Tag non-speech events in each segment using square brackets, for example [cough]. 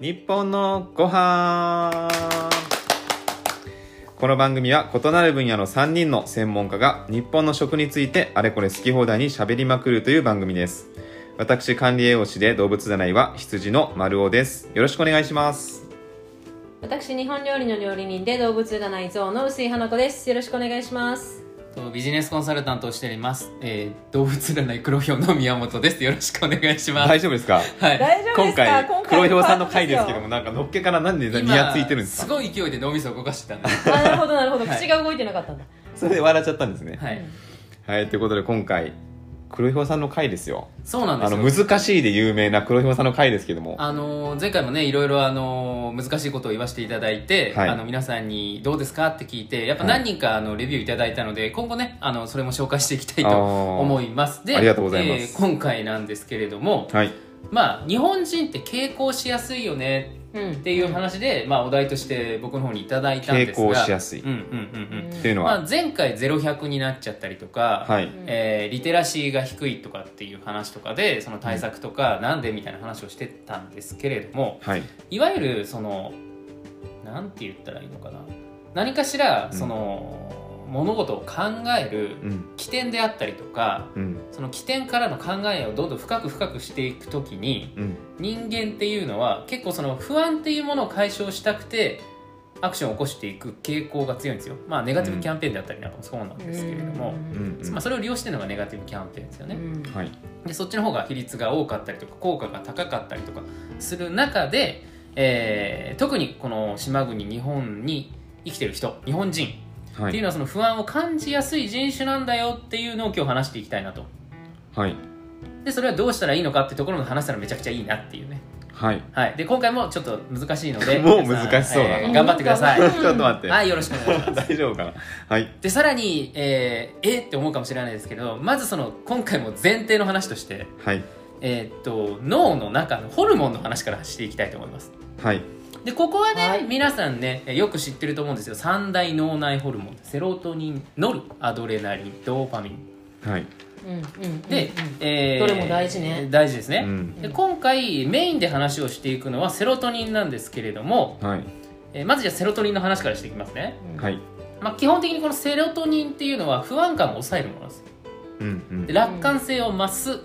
日本のご飯。この番組は異なる分野の3人の専門家が日本の食についてあれこれ好き放題に喋りまくるという番組です。私管理栄養士で動物占いは羊の丸尾です。よろしくお願いします。私日本料理の料理人で動物占い像の薄井花子です。よろしくお願いします。ビジネスコンサルタントをしております、えー、動物占い黒ひょうの宮本です。よろしくお願いします。大丈夫ですか？はい。大丈夫ですか？今回黒ひょうさんの回ですけどよもなんかのっけからなんで今ニヤついてるんですか？すごい勢いで脳みそを動かしてたんであなるほどなるほど。はい口が動いてなかったんだ、それで笑っちゃったんですね。はい。はい、ということで今回黒ひょうさんの回ですよ。そうなんであすよ。の難しいで有名な黒ひょうさんの回ですけども。あのー前回もねいろいろあのー難しいことを言わせていただいて、はい。あの皆さんにどうですかって聞いてやっぱ何人かあのレビューいただいたので今後ねあのそれも紹介していきたいと思います。でありがとうございます。えー今回なんですけれどもはい。まあ日本人って傾向しやすいよねうんっていう話で、まあ、お題として僕の方にいただいたんですが傾向しやすい。うんうんうんうん。っていうのは、まあ、前回0100になっちゃったりとか、はいえーリテラシーが低いとかっていう話とかでその対策とかなんでみたいな話をしてたんですけれどもはい。いわゆるそのなんて言ったらいいのかな。何かしらその、物事を考えるうん。起点であったりとかうん。その起点からの考えをどんどん深く深くしていくときにうん。人間っていうのは結構その不安っていうものを解消したくてアクションを起こしていく傾向が強いんですよ。まあネガティブキャンペーンであったりなんかもそうなんですけれども、うん。うん。まあ、それを利用してるのがネガティブキャンペーンですよね、でそっちの方が比率が多かったりとか効果が高かったりとかする中で、えー特にこの島国日本に生きてる人日本人はい。っていうのはその不安を感じやすい人種なんだよっていうのを今日話していきたいなと。はい。でそれはどうしたらいいのかってところの話したらめちゃくちゃいいなっていうね。はい。はい、で今回もちょっと難しいのでもう難しそうだな。えー頑張ってください。ちょっと待って、はいよろしくお願いします。大丈夫かな？はい。でさらに、えー、えーって思うかもしれないですけどまずその今回も前提の話として、はい。えーっと脳の中のホルモンの話からしていきたいと思います。はいでここはね、はい。皆さんねえーよく知ってると思うんですよ。三大脳内ホルモン。セロトニンノルアドレナリン。ドーパミン。はい。うんうんで、うん。えーどれも大事ね。大事ですね、うん。で今回メインで話をしていくのはセロトニンなんですけれども、はい。えーまずじゃあセロトニンの話からしていきますね、うんはい。まあ、基本的にこのセロトニンっていうのは不安感を抑えるものなんですうんうん。で楽観性を増す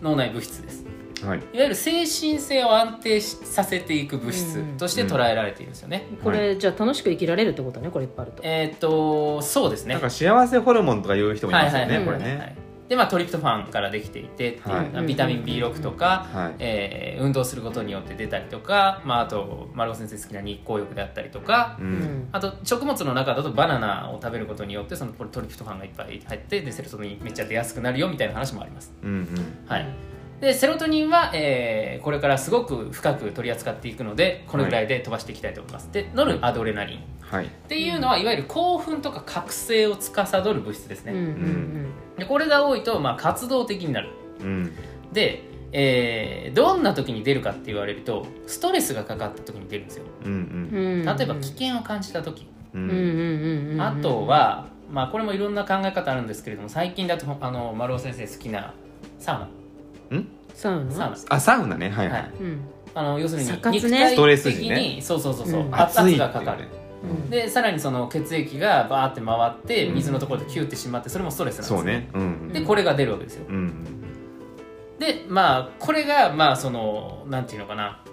脳内物質ですはい。いわゆる精神性を安定しさせていく物質として捉えられているんですよね、これ、じゃあ楽しく生きられるってことねこれいっぱいあると。えーっとそうですね。なんか幸せホルモンとか言う人もいますよね、はいはいこれね、はいでまあトリプトファンからできていてってい。う、はいビタミン B6 とか、はい。えー運動することによって出たりとか、まあ、あと丸尾先生好きな日光浴であったりとか、ううんん。あと食物の中だとバナナを食べることによってそのトリプトファンがいっぱい入ってでセロトニンめっちゃ出やすくなるよみたいな話もあります、うんうん。はい、でセロトニンは、えーこれからすごく深く取り扱っていくのでこのぐらいで飛ばしていきたいと思います、でノルアドレナリン。っはい。ていうのはいわゆる興奮とか覚醒を司る物質ですね、うんうんでこれが多いと、まあ、活動的になる。うん。で、えーどんな時に出るかって言われるとストレスがかかった時に出るんですよ。うんうん。うん。例えば危険を感じた時、ううんんうんうんうん。あとは、まあ、これもいろんな考え方あるんですけれども最近だとあの丸尾先生好きなサウナサウナ？サウナ。あサウナね。はいははい。いうん。あの要するにサ活ね。肉体ストレス的に、時ね。そうそうそうそう、うん。圧がかかる、うん。でさらにその血液がバーって回ってうん。水のところでキューってしまってそれもストレスなんですそうね。うんでこれが出るわけですよ。うん。でまあこれがまあそのなんていうのかな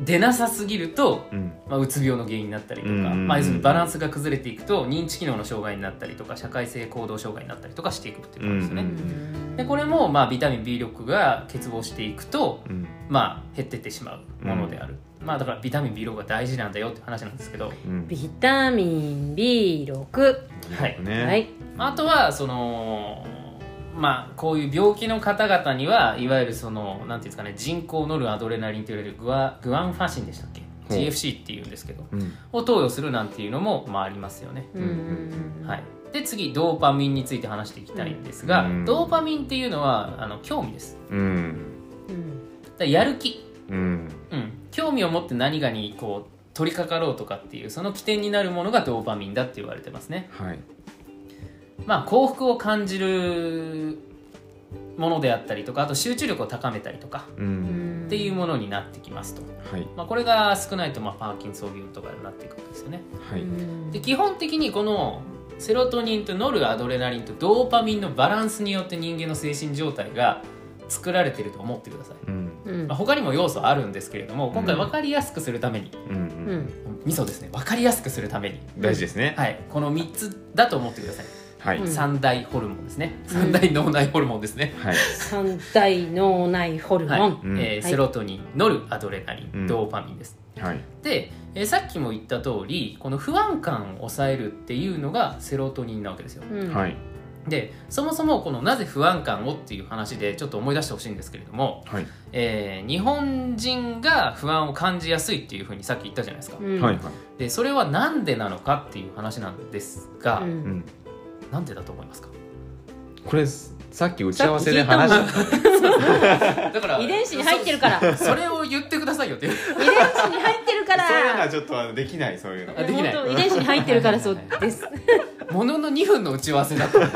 出なさすぎると、うん。まあ、うつ病の原因になったりとか、うんうんうんまあ、要するにバランスが崩れていくと認知機能の障害になったりとか社会性行動障害になったりとかしていくっていうことですよね、うんでこれも、まあ、ビタミン B 力が欠乏していくと、うん。まあ、減ってってしまうものである、まあ、だからビタミン B 力が大事なんだよって話なんですけど、うん。ビタミン B6 はい。ね。はい。あとはそのまあこういう病気の方々にはいわゆるそのなんていうんですかね人工ノルアドレナリンといわれるグアグアンファシンでしたっけ？GFC っていうんですけどうん。を投与するなんていうのも、まあ、ありますよね、はい、で次ドーパミンについて話していきたいんですが、うん。ドーパミンっていうのはあの興味です。うん。うんだやる気、うん。うん、興味を持って何かにこう取り掛かろうとかっていうその起点になるものがドーパミンだって言われてますね。はいまあ幸福を感じるものであったりとかあと集中力を高めたりとかうん。っていうものになってきますと、はい。まあ、これが少ないとまあパーキンソン病とかになっていくわけですよね。はい。で基本的にこのセロトニンとノルアドレナリンとドーパミンのバランスによって人間の精神状態が作られていると思ってください、うん。うんまあ、他にも要素あるんですけれども今回分かりやすくするために、うん。ううん。んミソですね。分かりやすくするために、大事ですね。はい、この3つだと思ってください、はい。うん。三大ホルモンですね。三大脳内ホルモンですね、はい。三大脳内ホルモン、はい。うん。えーはい。セロトニンノルアドレナリン、うん。ドーパミンです。はい。で、えーさっきも言った通りこの不安感を抑えるっていうのがセロトニンなわけですよ。うん。はい。でそもそもこのなぜ不安感をっていう話でちょっと思い出してほしいんですけれども、はい。えー日本人が不安を感じやすいっていうふうにさっき言ったじゃないですか、うん。はいはい。でそれはなんでなのかっていう話なんですが、うん。うんなんでだと思いますか？これさっき打ち合わせで話した。だから遺伝子に入ってるから。遺そそれを言ってくださいよっていう。伝子に入ってるから。そういうのはちょっとできないそういうの。あできない。遺伝子に入ってるからそうです。ものの2分の打ち合わせだった、は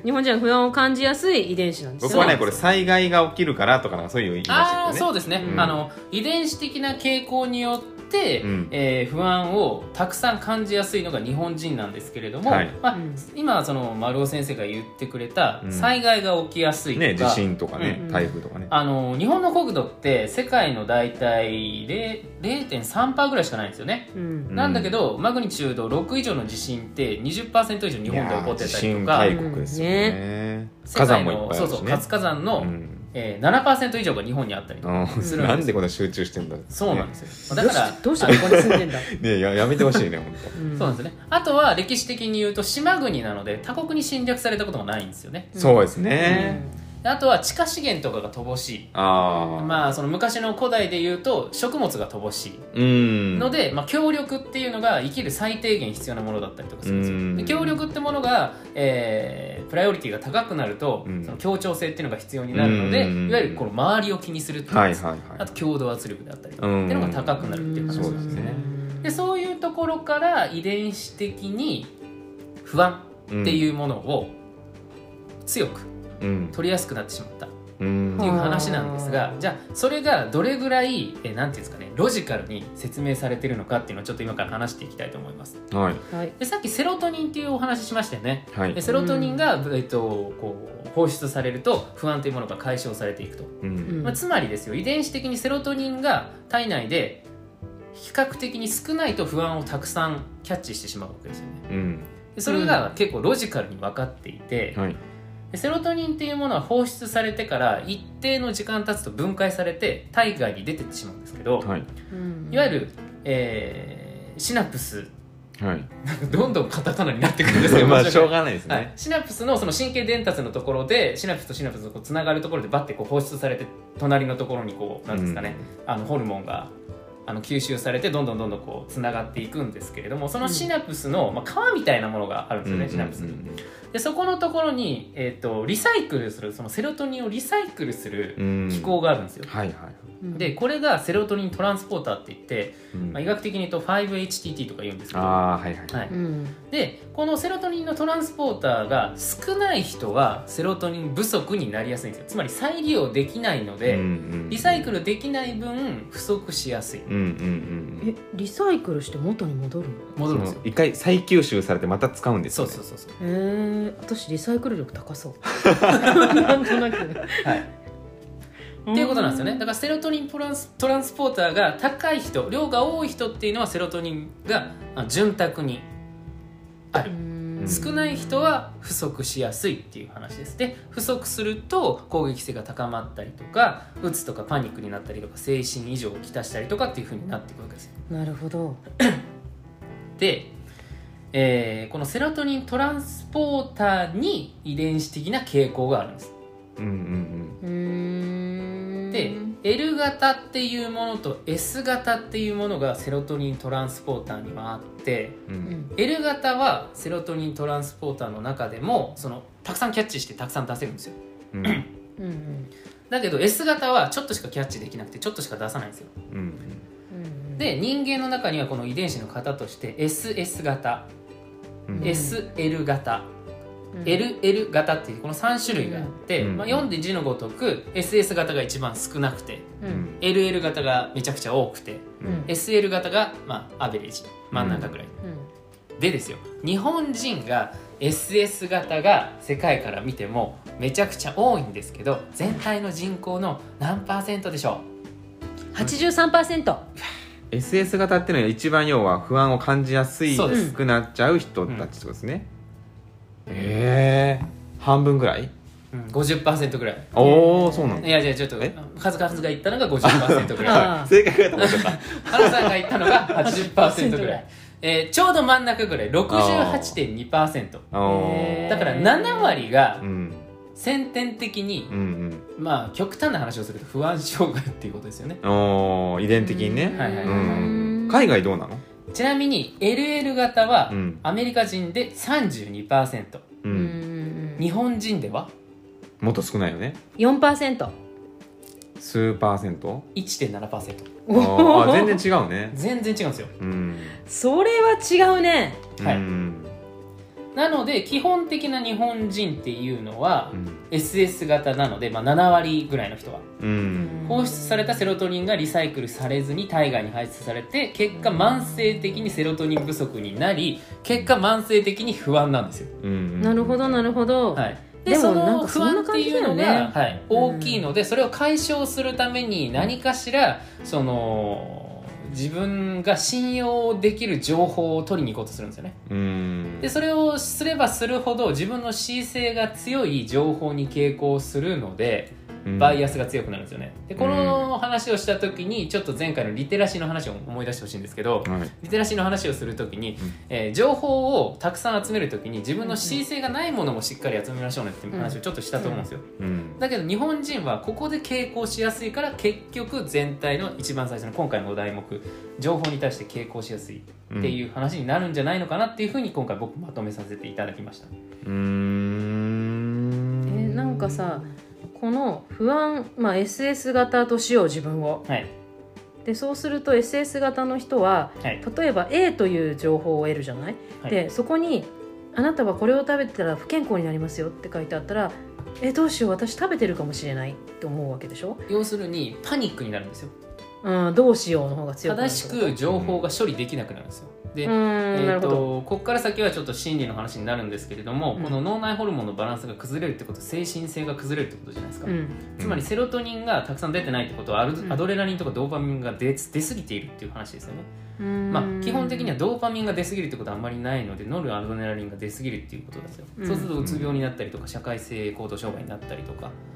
い。日本人は不安を感じやすい遺伝子なんです。僕はねこれ災害が起きるからとかなんかそういう言いましたあそうですね、うん。あの遺伝子的な傾向によって、うん。えー不安をたくさん感じやすいのが日本人なんですけれども、はい。まあうん。今その丸尾先生が言ってくれたうん。災害が起きやすいとか、ね地震とかねうん台風とかね。あの日本の国土って世界の大体0 0.3%ぐらいしかないんですよね、うん。うんなんだけどマグニチュード6以上の地震って20%以上日本で起こってたりとか大国ですよね。世火山もいっぱいあるしね。そうそう活火山の、うんえー、7%以上が日本にあったりするんです。よなんでこんな集中してんだそうなんですよ、だからどうしてここに住んでんだ、[laughs] ねややめてほしいね本うん。そうなんですね。あとは歴史的に言うと島国なので他国に侵略されたことがないんですよね。当そうですね。であとは地下資源とかが乏しい。ああまあその昔の古代で言うと食物が乏しいうん。ので、まあ、協力っていうのが生きる最低限必要なものだったりとかするんですうん。よで協力ってものが、えープライオリティが高くなると、うん。その協調性っていうのが必要になるので、うん。いわゆるこの周りを気にするっていうはいはいはい。あと強度圧力であったりとかうん。っていうのが高くなるっていう話そうですね。ねでそういうところから遺伝子的に不安っていうものを強くうん取りやすくなってしまった。っうん。ていう話なんですがじゃあそれがどれぐらいえなんていうんですかねロジカルに説明されてるのかっていうのをちょっと今から話していきたいと思います。はい。はい。でさっきセロトニンっていうお話しましたよね。はい。でセロトニンが、えっと、こう放出されると不安というものが解消されていくと、うん。うん。まあ、つまりですよ遺伝子的にセロトニンが体内で比較的に少ないと不安をたくさんキャッチしてしまうわけですよね。うん。でそれが結構ロジカルに分かっていて、はい。でセロトニンっていうものは放出されてから一定の時間経つと分解されて体外に出てってしまうんですけど、はい。うんいわゆる、えーシナプス。はい。どんどんカタカナになってくるんですけど [laughs] まあしょうがないですはい。ね、シナプスのその神経伝達のところでシナプスとシナプスがこうつながるところでバッてこう放出されて隣のところにこうなんですかね、あのホルモンがあの吸収されてどんどんどんどんこうつながっていくんですけれどもそのシナプスの、まあ、皮みたいなものがあるんですよね、シナプスに。でそこのところに、えー、とリサイクルするそのセロトニンをリサイクルするうん機構があるんですよ。はいはいうんでこれがセロトニントランスポーターって言って、うん。まあ、医学的に言うと 5-HTT とか言うんですけど、ああはいはいはい、うん。でこのセロトニンのトランスポーターが少ない人はセロトニン不足になりやすいんですよ。つまり再利用できないので、うんうん。リサイクルできない分不足しやすいうんうんうんえリサイクルして元に戻るの？戻るんですよ。一回再吸収されてまた使うんですよね。そうそうそうそう。へえ私リサイクル力高そう。[laughs] なんとなく。はい。っていうことなんですよね。だからセロトニントランストランスポーターが高い人量が多い人っていうのはセロトニンがあ潤沢にある。うん少ない人は不足しやすいっていう話です。で不足すると攻撃性が高まったりとかうつとかパニックになったりとか精神異常をきたしたりとかっていうふうになっていくわけですよ。なるほど。[clears throat] で、えーこのセロトニントランスポーターに遺伝子的な傾向があるんです。うんうん。うーん。で L 型っていうものと S 型っていうものがセロトニントランスポーターにはあってうん。L 型はセロトニントランスポーターの中でもそのたくさんキャッチしてたくさん出せるんですよ。うん。うんうん。だけど S 型はちょっとしかキャッチできなくてちょっとしか出さないんですよ。うん。うんで人間の中にはこの遺伝子の型として SS 型。うん。うん SL 型。うん LL 型っていうこの3種類があって、うん。まあ、読んで字のごとく SS 型が一番少なくてううん。ん LL 型がめちゃくちゃ多くてううん。ん SL 型がまあアベレージ真ん中ぐらい、でですよ日本人が SS 型が世界から見てもめちゃくちゃ多いんですけど全体の人口の何パーセントでしょ83% [laughs] SS 型っていうのは一番要は不安を感じやすいそうです。くなっちゃう人たちってことですね、ええ半分ぐらい？うん、50%ぐらい。おおそうなんだ。いやじゃあちょっとえ？数々が言ったのが50%ぐらい。正解がと思っちゃった？原さんが言ったのが80%ぐらい、えーちょうど真ん中ぐらい。68.2%おへーだから7割がうん。先天的にう、んまあ極端な話をすると不安障害っていうことですよね。うんおー遺伝的にね。はいはい。うん。海外どうなの？ちなみに LL 型はうん。アメリカ人で32%、ううん。ん。日本人では？もっと少ないよね。4%数パーセント？1.7%あーあ全然違うね。全然違うんですよ。うん。それは違うね。はい。うん。なので基本的な日本人っていうのはうん SS 型なので、まあ、7割ぐらいの人は。うん。放出されたセロトニンがリサイクルされずに体外に排出されて結果慢性的にセロトニン不足になり結果慢性的に不安なんですよ、うんなるほどなるほど、はい、でもなんでそのかそんな不安って感じだよね。いうのが、はい、大きいのでそれを解消するために何かしらその自分が信用できる情報を取りに行こうとするんですよね。うん。でそれをすればするほど自分の恣意性が強い情報に傾向するのでバイアスが強くなるんですよね。でこの話をした時にちょっと前回のリテラシーの話を思い出してほしいんですけどはい。リテラシーの話をする時に、ん。えー情報をたくさん集める時に自分の恣意性がないものもしっかり集めましょうねっていう話をちょっとしたと思うんですよ、うん。だけど日本人はここで傾向しやすいから結局全体の一番最初の今回のお題目情報に対して傾向しやすいっていう話になるんじゃないのかなっていうふうに今回僕まとめさせていただきました。うーん。えなんかさこの不安、まあ、SS 型としよう自分を。はい。でそうすると SS 型の人ははい。例えば A という情報を得るじゃない、はい。でそこに「あなたはこれを食べてたら不健康になりますよ」って書いてあったら「えどうしよう私食べてるかもしれない」って思うわけでしょ、要するにパニックになるんですようん、どうしようの方が強く正しく情報が処理できなくなるんですよ。で、えー、とここから先はちょっと心理の話になるんですけれども、うん。この脳内ホルモンのバランスが崩れるってことは精神性が崩れるってことじゃないですか、うん。つまりセロトニンがたくさん出てないってことはアドレナリンとかドーパミンが出出過ぎているっていう話ですよね、うん。まあ、基本的にはドーパミンが出過ぎるってことはあんまりないのでノルアドレナリンが出過ぎるっていうことですよ、うん。そうするとうつ病になったりとか社会性行動障害になったりとかうん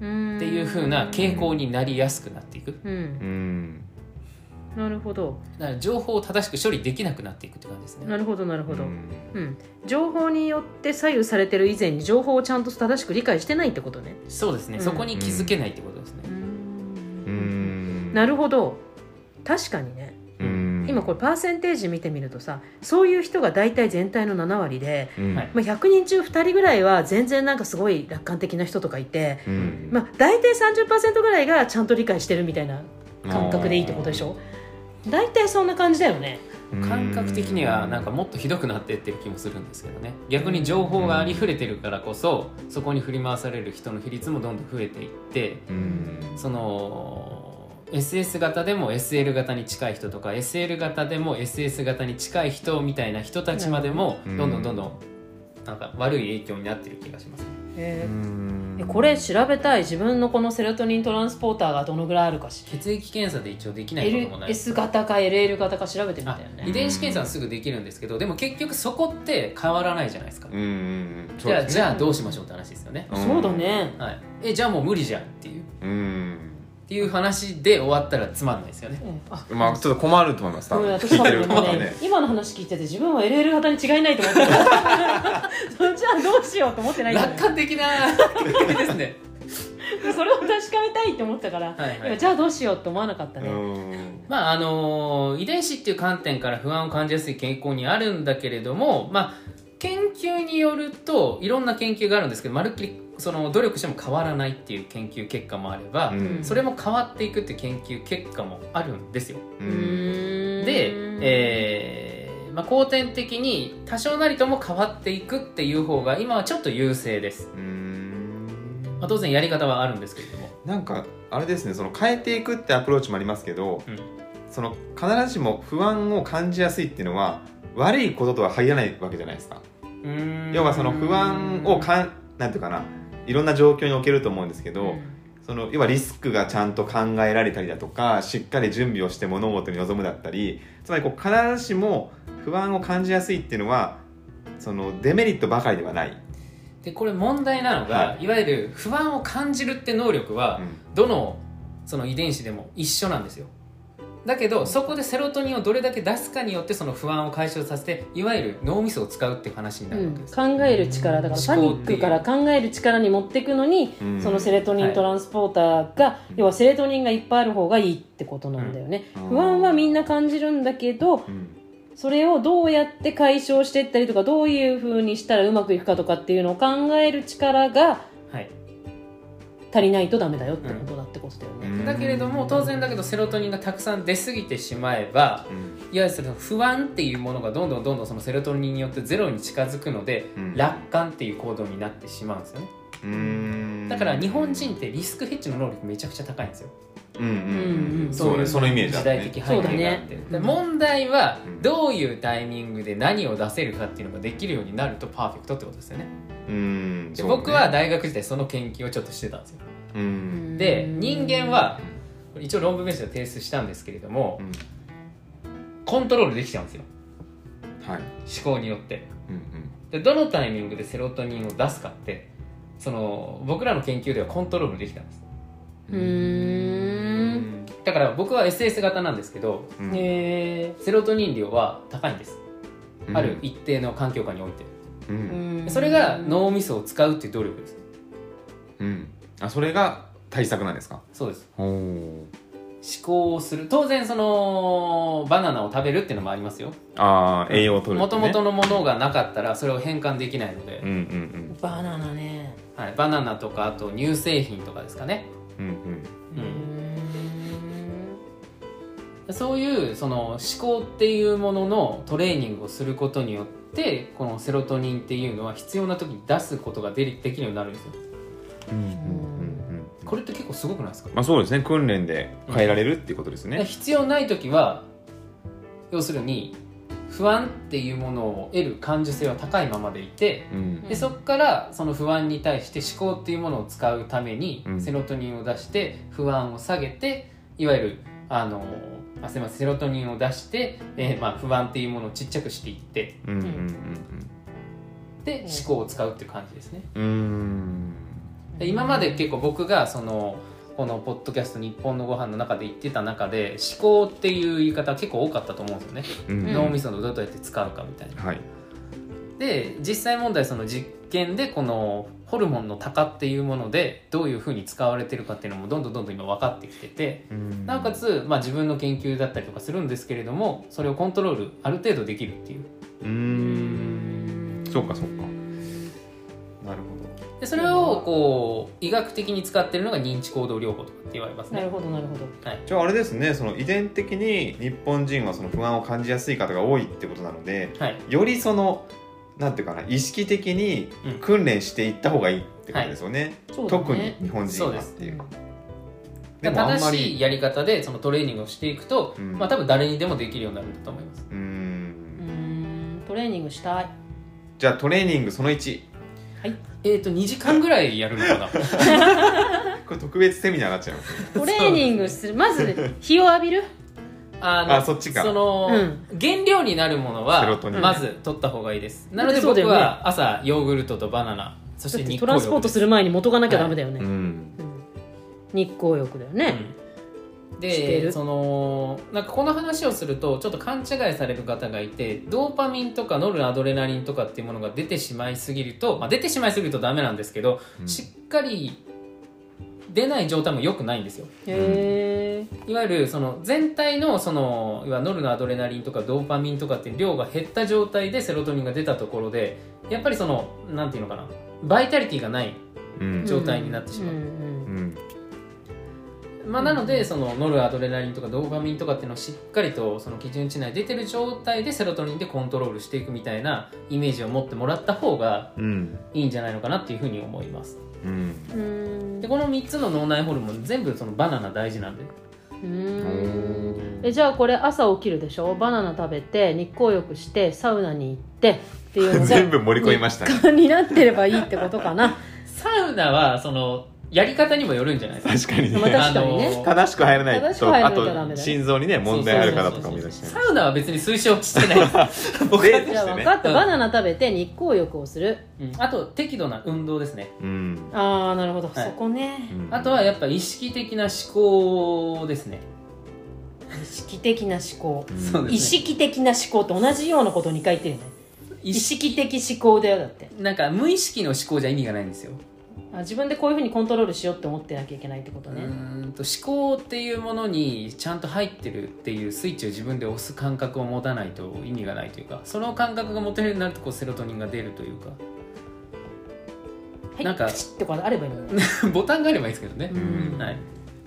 っていう風な傾向になりやすくなっていく。うん。うん。なるほど。だから情報を正しく処理できなくなっていくって感じですね。なるほどなるほど、うん。うん、情報によって左右されてる以前に情報をちゃんと正しく理解してないってことね。そうですね、うん。そこに気づけないってことですね、うん。なるほど。確かにね。うん今これパーセンテージ見てみるとさそういう人が大体全体の7割で、うん。はい。まあ、100人中2人ぐらいは全然なんかすごい楽観的な人とかいて、うん。まあ、大体30%ぐらいがちゃんと理解してるみたいな感覚でいいってことでしょ？大体そんな感じだよね。感覚的にはなんかもっとひどくなってってる気もするんですけどね。逆に情報がありふれてるからこそそこに振り回される人の比率もどんどん増えていってうん。その SS 型でも SL 型に近い人とか SL 型でも SS 型に近い人みたいな人たちまでもうん。どんどんどんどんなんか悪い影響になってる気がします。ねへー。これ調べたい自分のこのセロトニントランスポーターがどのぐらいあるかし血液検査で一応できないこともない。S 型か LL 型か調べてみたあよね遺伝子検査はすぐできるんですけどでも結局そこって変わらないじゃないですか、うんうんうん。じゃあじゃあどうししましょうって話ですよね、そうだね。はい、えじゃあもう無理じゃんっていう。うんっていう話で終わったらつまんないですよね。うん。あまあちょっと困ると思います多ごめんねね。今の話聞いてて自分は LL 型に違いないと思ってた。[laughs] じゃあどうしようと思ってない楽観的なですね。それを確かめたいって思ったから、はいはい。じゃあどうしようって思わなかったね、うん。まああの遺伝子っていう観点から不安を感じやすい傾向にあるんだけれどもまあ研究によるといろんな研究があるんですけどまるっきりその努力しても変わらないっていう研究結果もあれば、うん。それも変わっていくっていう研究結果もあるんですよ。で、えーまあ、後天的に多少なりとも変わっていくっていう方が今はちょっと優勢です、まあ、当然やり方はあるんですけれども。なんかあれですねその変えていくってアプローチもありますけど、うん。その必ずしも不安を感じやすいっていうのは悪いこととは入らないわけじゃないですか要はその不安をかんなんていうかな。いろんな状況に置けると思うんですけど、その要はリスクがちゃんと考えられたりだとかしっかり準備をして物事に臨むだったりつまりこう必ずしも不安を感じやすいっていうのはそのデメリットばかりではない、でこれ問題なのが、、はいわゆる不安を感じるって能力はうん。どのその遺伝子でも一緒なんですよだけどそこでセロトニンをどれだけ出すかによってその不安を解消させていわゆる脳みそを使うっていう話になるわけです、考える力だからパニックから考える力に持っていくのに、うん。そのセレトニントランスポーターが、要はセレトニンがいっぱいある方がいいってことなんだよね、うん。不安はみんな感じるんだけどうん。それをどうやって解消していったりとかどういうふうにしたらうまくいくかとかっていうのを考える力がはい、足りないとダメだよってことだってことだよね、うん。だけれども当然だけどセロトニンがたくさん出過ぎてしまえばうん。いわゆるその不安っていうものがどんどんどんどんそのセロトニンによってゼロに近づくので、うん。楽観っていう行動になってしまうんですよね。だから日本人ってリスクヘッジの能力めちゃくちゃ高いんですよ。うんうんうん。うんそうねそのイメージあ時代的背景があって、そうだね。で問題はうん。どういうタイミングで何を出せるかっていうのができるようになるとパーフェクトってことですよね。うん。ね。僕は大学時代その研究をちょっとしてたんですよ。うんで人間は一応論文ベースで提出したんですけれどもうん。コントロールできちゃうんですよ。はい。思考によって。うんでどのタイミングでセロトニンを出すかってその僕らの研究ではコントロールできたんです。うーん。だから僕は SS 型なんですけどうん。へセロトニン量は高いんです、うん。ある一定の環境下において。うーそれが脳みそを使うっていう努力です。うんあそれが対策なんですか？そうです。思考をする当然そのバナナを食べるっていうのもありますよ。ああ栄養を取るもともとのものがなかったらそれを変換できないので、うんうんバナナね。はい、バナナとかあと乳製品とかですかね、うんうん。うーん。そういうその思考っていうもののトレーニングをすることによってこのセロトニンっていうのは必要な時に出すことができできるようになるんですよ。うんうんうんうんこれって結構すごくないですか？まあそうですね。訓練で変えられるっていうことですね。必要ない時は要するに不安っていうものを得る感受性は高いままでいてうん。でそこからその不安に対して思考っていうものを使うためにうん。セロトニンを出して不安を下げていわゆるあのあすみませんセロトニンを出して、えーまあ、不安っていうものをちっちゃくしていってうんうんで思考を使うっていう感じですね。うんうんうんで今まで結構僕がそのこのポッドキャスト「日本のご飯の中で言ってた中で思考っていう言い方は結構多かったと思うんですよね、うん。脳みそのどうやって使うかみたいな。はい。で実際問題その実験でこのホルモンのタカっていうものでどういうふうに使われてるかっていうのもどんどんどんどん今分かってきててなおかつ、まあ、自分の研究だったりとかするんですけれどもそれをコントロールある程度できるっていう。うーん。そうかそうか。なるほでそれをこう医学的に使ってるのが認知行動療法とかって言われますね。なるほどなるほど。はい。じゃああれですねその遺伝的に日本人はその不安を感じやすい方が多いってことなのではい。よりそのなんていうかな意識的にうん。訓練していった方がいいってことですよね,、そうだね。特に日本人はっていう。でもあん正まりしいやり方でそのトレーニングをしていくと、うん。まあ多分誰にでもできるようになるんだと思います。うーん。うーん。トレーニングしたい。じゃあトレーニングその1えっ、と2時間ぐらいやるのかな。[laughs] これ特別セミナーになっちゃいますね。トレーニングする。まず日を浴びる？あのあそっちか。その、うん。原料になるものセロトニンはまず取った方がいいです、なので僕そうだよね。は朝ヨーグルトとバナナそしだってて日光浴トランスポートする前に元がなきゃダメだよね、うん。うん。日光浴だよね、うんでそのなんかこの話をするとちょっと勘違いされる方がいてドーパミンとかノルアドレナリンとかっていうものが出てしまいすぎると、まあ、出てしまいすぎるとダメなんですけど、うん。しっかり出ない状態も良くないんですよ。いわゆるその全体のそのいわゆるノルアドレナリンとかドーパミンとかっていう量が減った状態でセロトニンが出たところでやっぱりそのなんていうのかなバイタリティがないうん状態になってしまう。うん。うんまあ、なのでそのノルアドレナリンとかドーパミンとかっていうのをしっかりとその基準値内出てる状態でセロトニンでコントロールしていくみたいなイメージを持ってもらった方がうんいいんじゃないのかなっていうふうに思います。うん。でこの3つの脳内ホルモン全部そのバナナ大事なんで。うー。んえじゃあこれ朝起きるでしょ？バナナ食べて日光浴してサウナに行ってっていうのが [laughs] 全部盛り込みましたね。[laughs] になってればいいってことかな。[laughs] サウナはそのやり方にもよるんじゃないですか。確かにね、まあ確かにね。正しく入らない正しくとあなきゃダメだね。と心臓にね問題ある方とかもいらっしゃるサウナは別に推奨してない。[laughs] です僕は例とじゃあしてね。分かった、うん。バナナ食べて日光浴をする。うん。あと適度な運動ですね。うん。ああなるほど、はい。そこね。うん。あとはやっぱ意識的な思考ですね。意識的な思考、うんそうですね。意識的な思考と同じようなことに書いてるね。意識的思考だよだって。なんか無意識の思考じゃ意味がないんですよ。あ自分でこういうふうにコントロールしようって思ってなきゃいけないってことうね、ーんと思考っていうものにちゃんと入ってるっていうスイッチを自分で押す感覚を持たないと意味がないというかその感覚が持てるようになるとこうセロトニンが出るというか。はい。なんかプチてこうあればいいのね [laughs] ボタンがあればいいですけどね、うん。はい。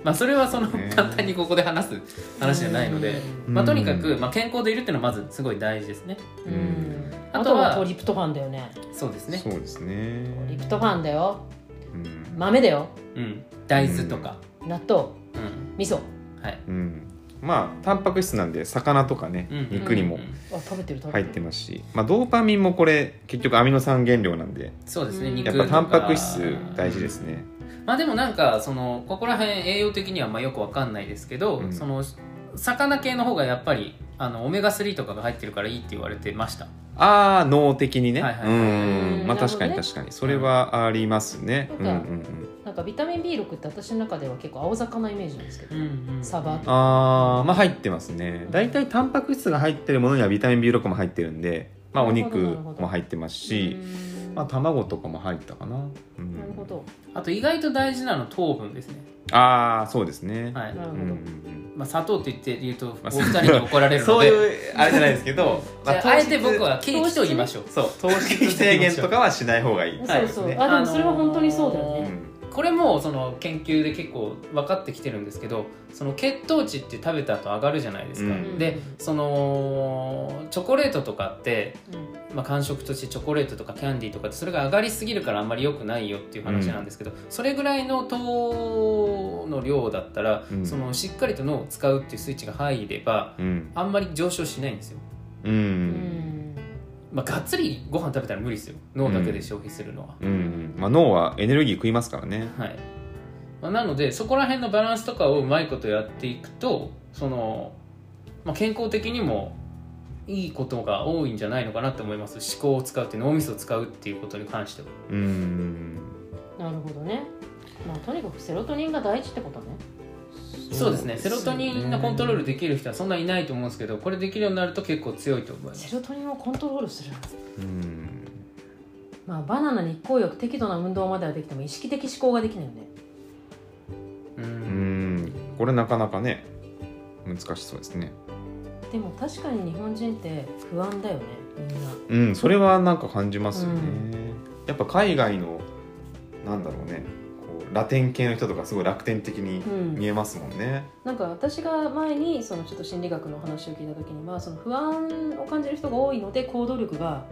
まあ、それはそのね。簡単にここで話す話じゃないので、うん。まあ、とにかく、まあ、健康でいるっていうのはまずすごい大事ですね。うんあとはトリプトファンだよね。そうですね。そうですね。トリプトファンだよ。うん。豆だよ。うん。大豆とか。納豆。うん、味噌。はい。うん。まあタンパク質なんで魚とかね、うん。肉にもうんあ食べてる食べてる。入ってますし、まあ、ドーパミンもこれ結局アミノ酸原料なんで。そうですねうん。肉やっぱタンパク質大事ですね。まあでもなんかそのここら辺栄養的にはまあよくわかんないですけど、うん。その魚系の方がやっぱりあのオメガ3とかが入ってるからいいって言われてました。ああ脳的にね、はいはいうん。まあ確かに確かに。それはありますね、うんなんかうんうんなんかビタミン B6 って私の中では結構青魚イメージなんですけど、サバとか。あーまあ入ってますね。大体タンパク質が入ってるものにはビタミン B6 も入ってるんで、まあ、お肉も入ってますし、うんまあ、卵とかも入ったかな、うん。なるほど。あと意外と大事なのは糖分ですね。ああそうですね、はい。なるほど、まあ、砂糖って言って言うとまあお二人に怒られるのそうでいうあれじゃないですけど、じゃああえて僕はケーキと言いましょう。そう糖質制限とかはしない方がいいそうそう、ね。あでもそれは本当にそうだよね、うんこれもその研究で結構分かってきてるんですけどその血糖値って食べた後上がるじゃないですか、うん。でそのチョコレートとかって、うん。まあ、間食としてチョコレートとかキャンディーとかってそれが上がりすぎるからあんまり良くないよっていう話なんですけど、それぐらいの糖の量だったら、うん。そのしっかりと脳を使うっていうスイッチが入ればうん。あんまり上昇しないんですよ、ううんんまあ、がっつりご飯食べたら無理ですよ。脳だけで消費するのは、うん。まあ、脳はエネルギー食いますからね。はい、まあ、なのでそこら辺のバランスとかをうまいことやっていくとその、まあ、健康的にもいいことが多いんじゃないのかなと思います。思考を使うって脳みそを使うっていうことに関しては。うん。なるほどね。まあとにかくセロトニンが大事ってことねそうですね。セロトニンのコントロールできる人はそんなにいないと思うんですけどこれできるようになると結構強いと思います。セロトニンをコントロールするうん。まあバナナ日光浴適度な運動まではできても意識的思考ができないよね。ううん。んこれなかなかね難しそうですね。でも確かに日本人って不安だよねみんな。うんそれはなんか感じますよね、うやっぱ海外のなんだろうねラテン系の人とかすごい楽天的にうん。見えますもんね、なんか私が前にそのちょっと心理学の話を聞いた時にはその不安を感じる人が多いので行動力が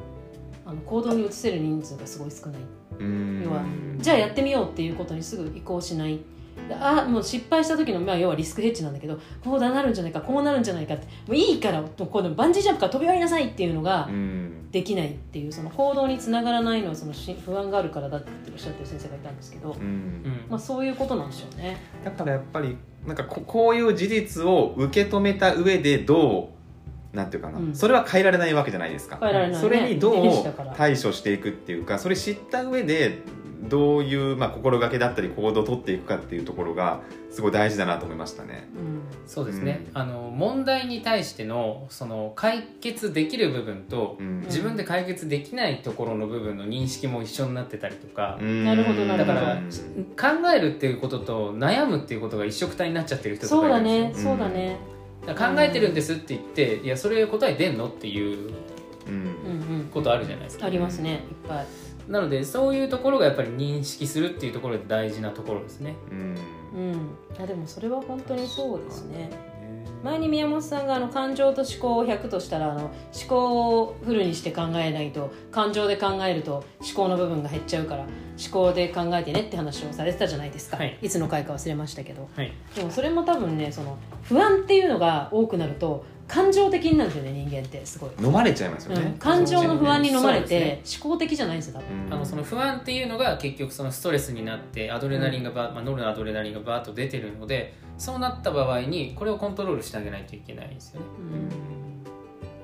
あの行動に移せる人数がすごい少ない。うん。要はじゃあやってみようっていうことにすぐ移行しない。であもう失敗した時の、まあ、要はリスクヘッジなんだけどこうだなるんじゃないかこうなるんじゃないかって。もういいからもうこのバンジージャンプから飛び降りなさいっていうのがうんできないっていうその行動につながらないのはそのし不安があるからだっておっしゃってる先生がいたんですけど、うん。まあ、そういうことなんでしょうね。だからやっぱりなんかここういう事実を受け止めた上でどうなんていうかな、うん。それは変えられないわけじゃないですか。変えられないね。それにどう [laughs] 対処していくっていうかそれ知った上でどういう、まあ、心がけだったり行動を取っていくかっていうところがすごい大事だなと思いましたね。うん。そうですね、うあの問題に対してのその解決できる部分と、うん。自分で解決できないところの部分の認識も一緒になってたりとか、なるほどだからうん考えるっていうことと悩むっていうことが一緒くたになっちゃってる人とそうだかいるんですよね、そうだね。だから考えてるんですって言って、いやそれ答え出んのっていううん。うんうん。ことあるじゃないですか。ありますね、いっぱい。なのでそういうところがやっぱり認識するっていうところで大事なところですね。うん。うん。あでもそれは本当にそうですね。前に宮本さんがあの感情と思考を100としたらあの思考をフルにして考えないと感情で考えると思考の部分が減っちゃうから思考で考えてねって話をされてたじゃないですか、はい。いつの回か忘れましたけど。はい。でもそれも多分ねその不安っていうのが多くなると感情的になるんですよね人間ってすごい、飲まれちゃいますよね、うん。感情の不安に飲まれてで思考的じゃないんですよ多分、うん。あのその不安っていうのが結局そのストレスになってアドレナリンがバー、まあ、ノルアドレナリンがバーッと出てるのでそうなった場合にこれをコントロールしてあげないといけないんですよね。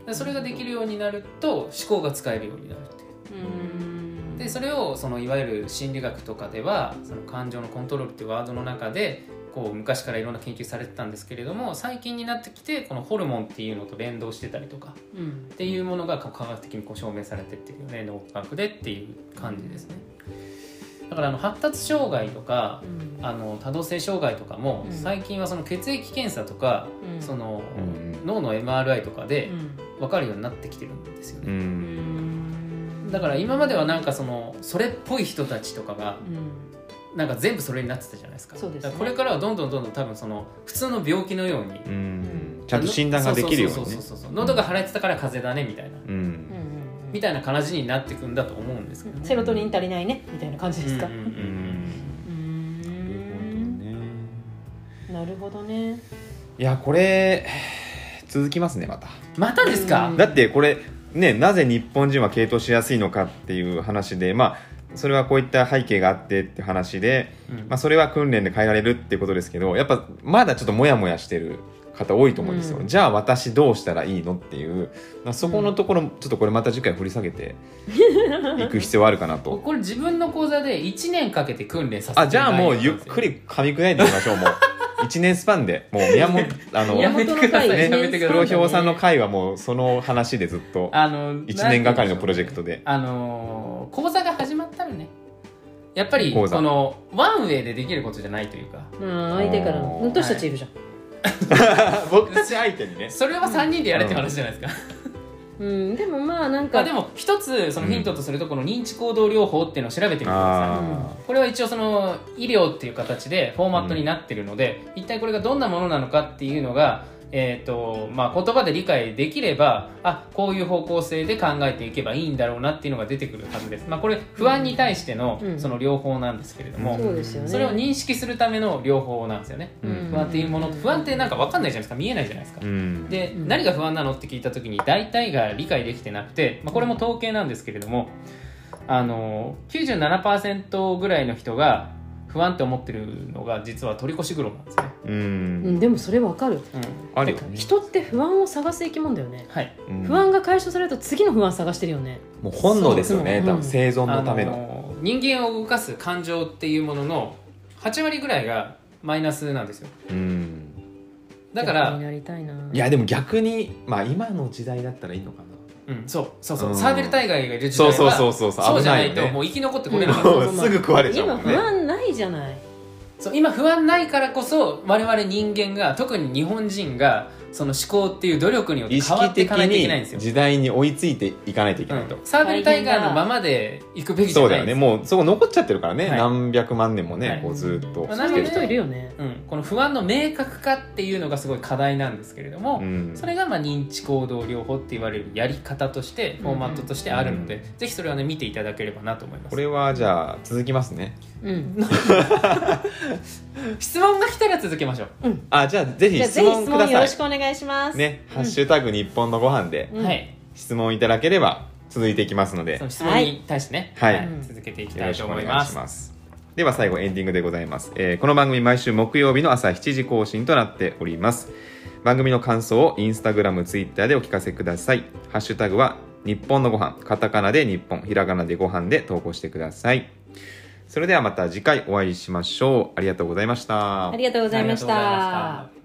でそれができるようになると思考が使えるようになるっていう。うん。でそれをそのいわゆる心理学とかではその感情のコントロールっていうワードの中でこう昔からいろんな研究されてたんですけれども最近になってきてこのホルモンっていうのと連動してたりとかうん。っていうものが科学的にこう証明されてってるよね脳科学でっていう感じですね。だからあの発達障害とかうん。あの多動性障害とかもうん。最近はその血液検査とか、うん。そのうん脳の MRI とかでうん。分かるようになってきてるんですようね、うん。ん。だから今まではなんかそのそれっぽい人たちとかがうんなんか全部それになってたじゃないですか。そうですね。これからはどんどんどんどん多分その普通の病気のように。うん。ちゃんと診断ができるようにね。そうそうそうそう。喉が腫れてたから風邪だねみたいな、うん。みたいな感じになっていくんだと思うんですけどね。セロトニン足りないね。みたいな感じですか？うんなるほどね。いやこれ続きますねまた。またですか、うん。だってこれねなぜ日本人は傾倒しやすいのかっていう話でまあそれはこういった背景があってって話で、うん。まあ、それは訓練で変えられるっていうことですけどやっぱまだちょっとモヤモヤしてる方多いと思うんですよ、うん。じゃあ私どうしたらいいのっていう、まあ、そこのところちょっとこれまた次回掘り下げて [laughs] いく必要はあるかなと。これ自分の講座で1年かけて訓練させてあじゃあもうゆっくり噛み砕いてみましょうもう。[laughs] 1年スパンでもう宮本あの黒ひょうさんの回はもうその話でずっとあの1年がかりのプロジェクトで。あのー講座が始まったらね。やっぱり講座このワンウェイでできることじゃないというか。うん相手から。の私たちいるじゃん。[laughs] 僕たち相手にね。それは3人でやれって話じゃないですか、うん。でもまあなんか。あでも一つそのヒントとするとこの認知行動療法っていうのを調べてみてください。あこれは一応その医療っていう形でフォーマットになってるので、一体これがどんなものなのかっていうのが、えーとまあ、言葉で理解できればあこういう方向性で考えていけばいいんだろうなっていうのが出てくるはずです、まあ、これ不安に対してのうん。その療法なんですけれども、そうですよね。それを認識するための療法なんですよね、うん。不安っていうもの不安ってなんか分かんないじゃないですか。見えないじゃないですか、うん。で、うん。何が不安なのって聞いた時に大体が理解できてなくて、まあ、これも統計なんですけれどもあの97%ぐらいの人が不安って思ってるのが実は取り越し苦労なんですね、ううんんでもそれわかる。うん、あるよね。人って不安を探す生き物だよね。はいうん。不安が解消されると次の不安探してるよね。もう本能ですよねそう多分生存のための、人間を動かす感情っていうものの8割ぐらいがマイナスなんですよ。うん。だから、逆になりたいな。いやでも逆にまあ今の時代だったらいいのかなうん、そうそうそう、うん。サーベル大概がいる時代はそうそうそうそうそう。そうじゃない危ないよね。ともう生き残ってこれなかった、うん。もうすぐ食われちゃう今不もんね。安ないじゃない。そう今不安ないからこそ我々人間が特に日本人がその思考っていう努力によって意変わ識的っていかないといけないんですよ。に、時代に追いついていかないといけないと、うん。サーベルタイガーのままで行くべきじそうだゃないんですよ。ね。もうそこ残っちゃってるからね、はい。何百万年もね、はい。こうずっとまあそういう人いるよねうん、この不安の明確化っていうのがすごい課題なんですけれども、うん。それがまあ認知行動療法って言われるやり方としてフォーマットとしてあるので、ぜひそれはね見ていただければなと思います。これはじゃあ続きますね。うん。[laughs] 質問が来たら続けましょう、あじゃあぜひ質じゃあぜひ質問くださいろしくお願いします。ね、ハッシュタグ日本のご飯でうん。はい。質問いただければ続いていきますので。その質問に対してね、はい。続けていきよろしたいとくお願い思いますします。では最後エンディングでございます、えーこの番組毎週木曜日の朝7時更新となっております。番組の感想をインスタグラムツイッターでお聞かせください。ハッシュタグは日本のご飯。カタカナで日本。ひらがなでご飯で投稿してください。それではまた次回お会いしましょう。ありがとうございました。ありがとうございましありがとうございまたした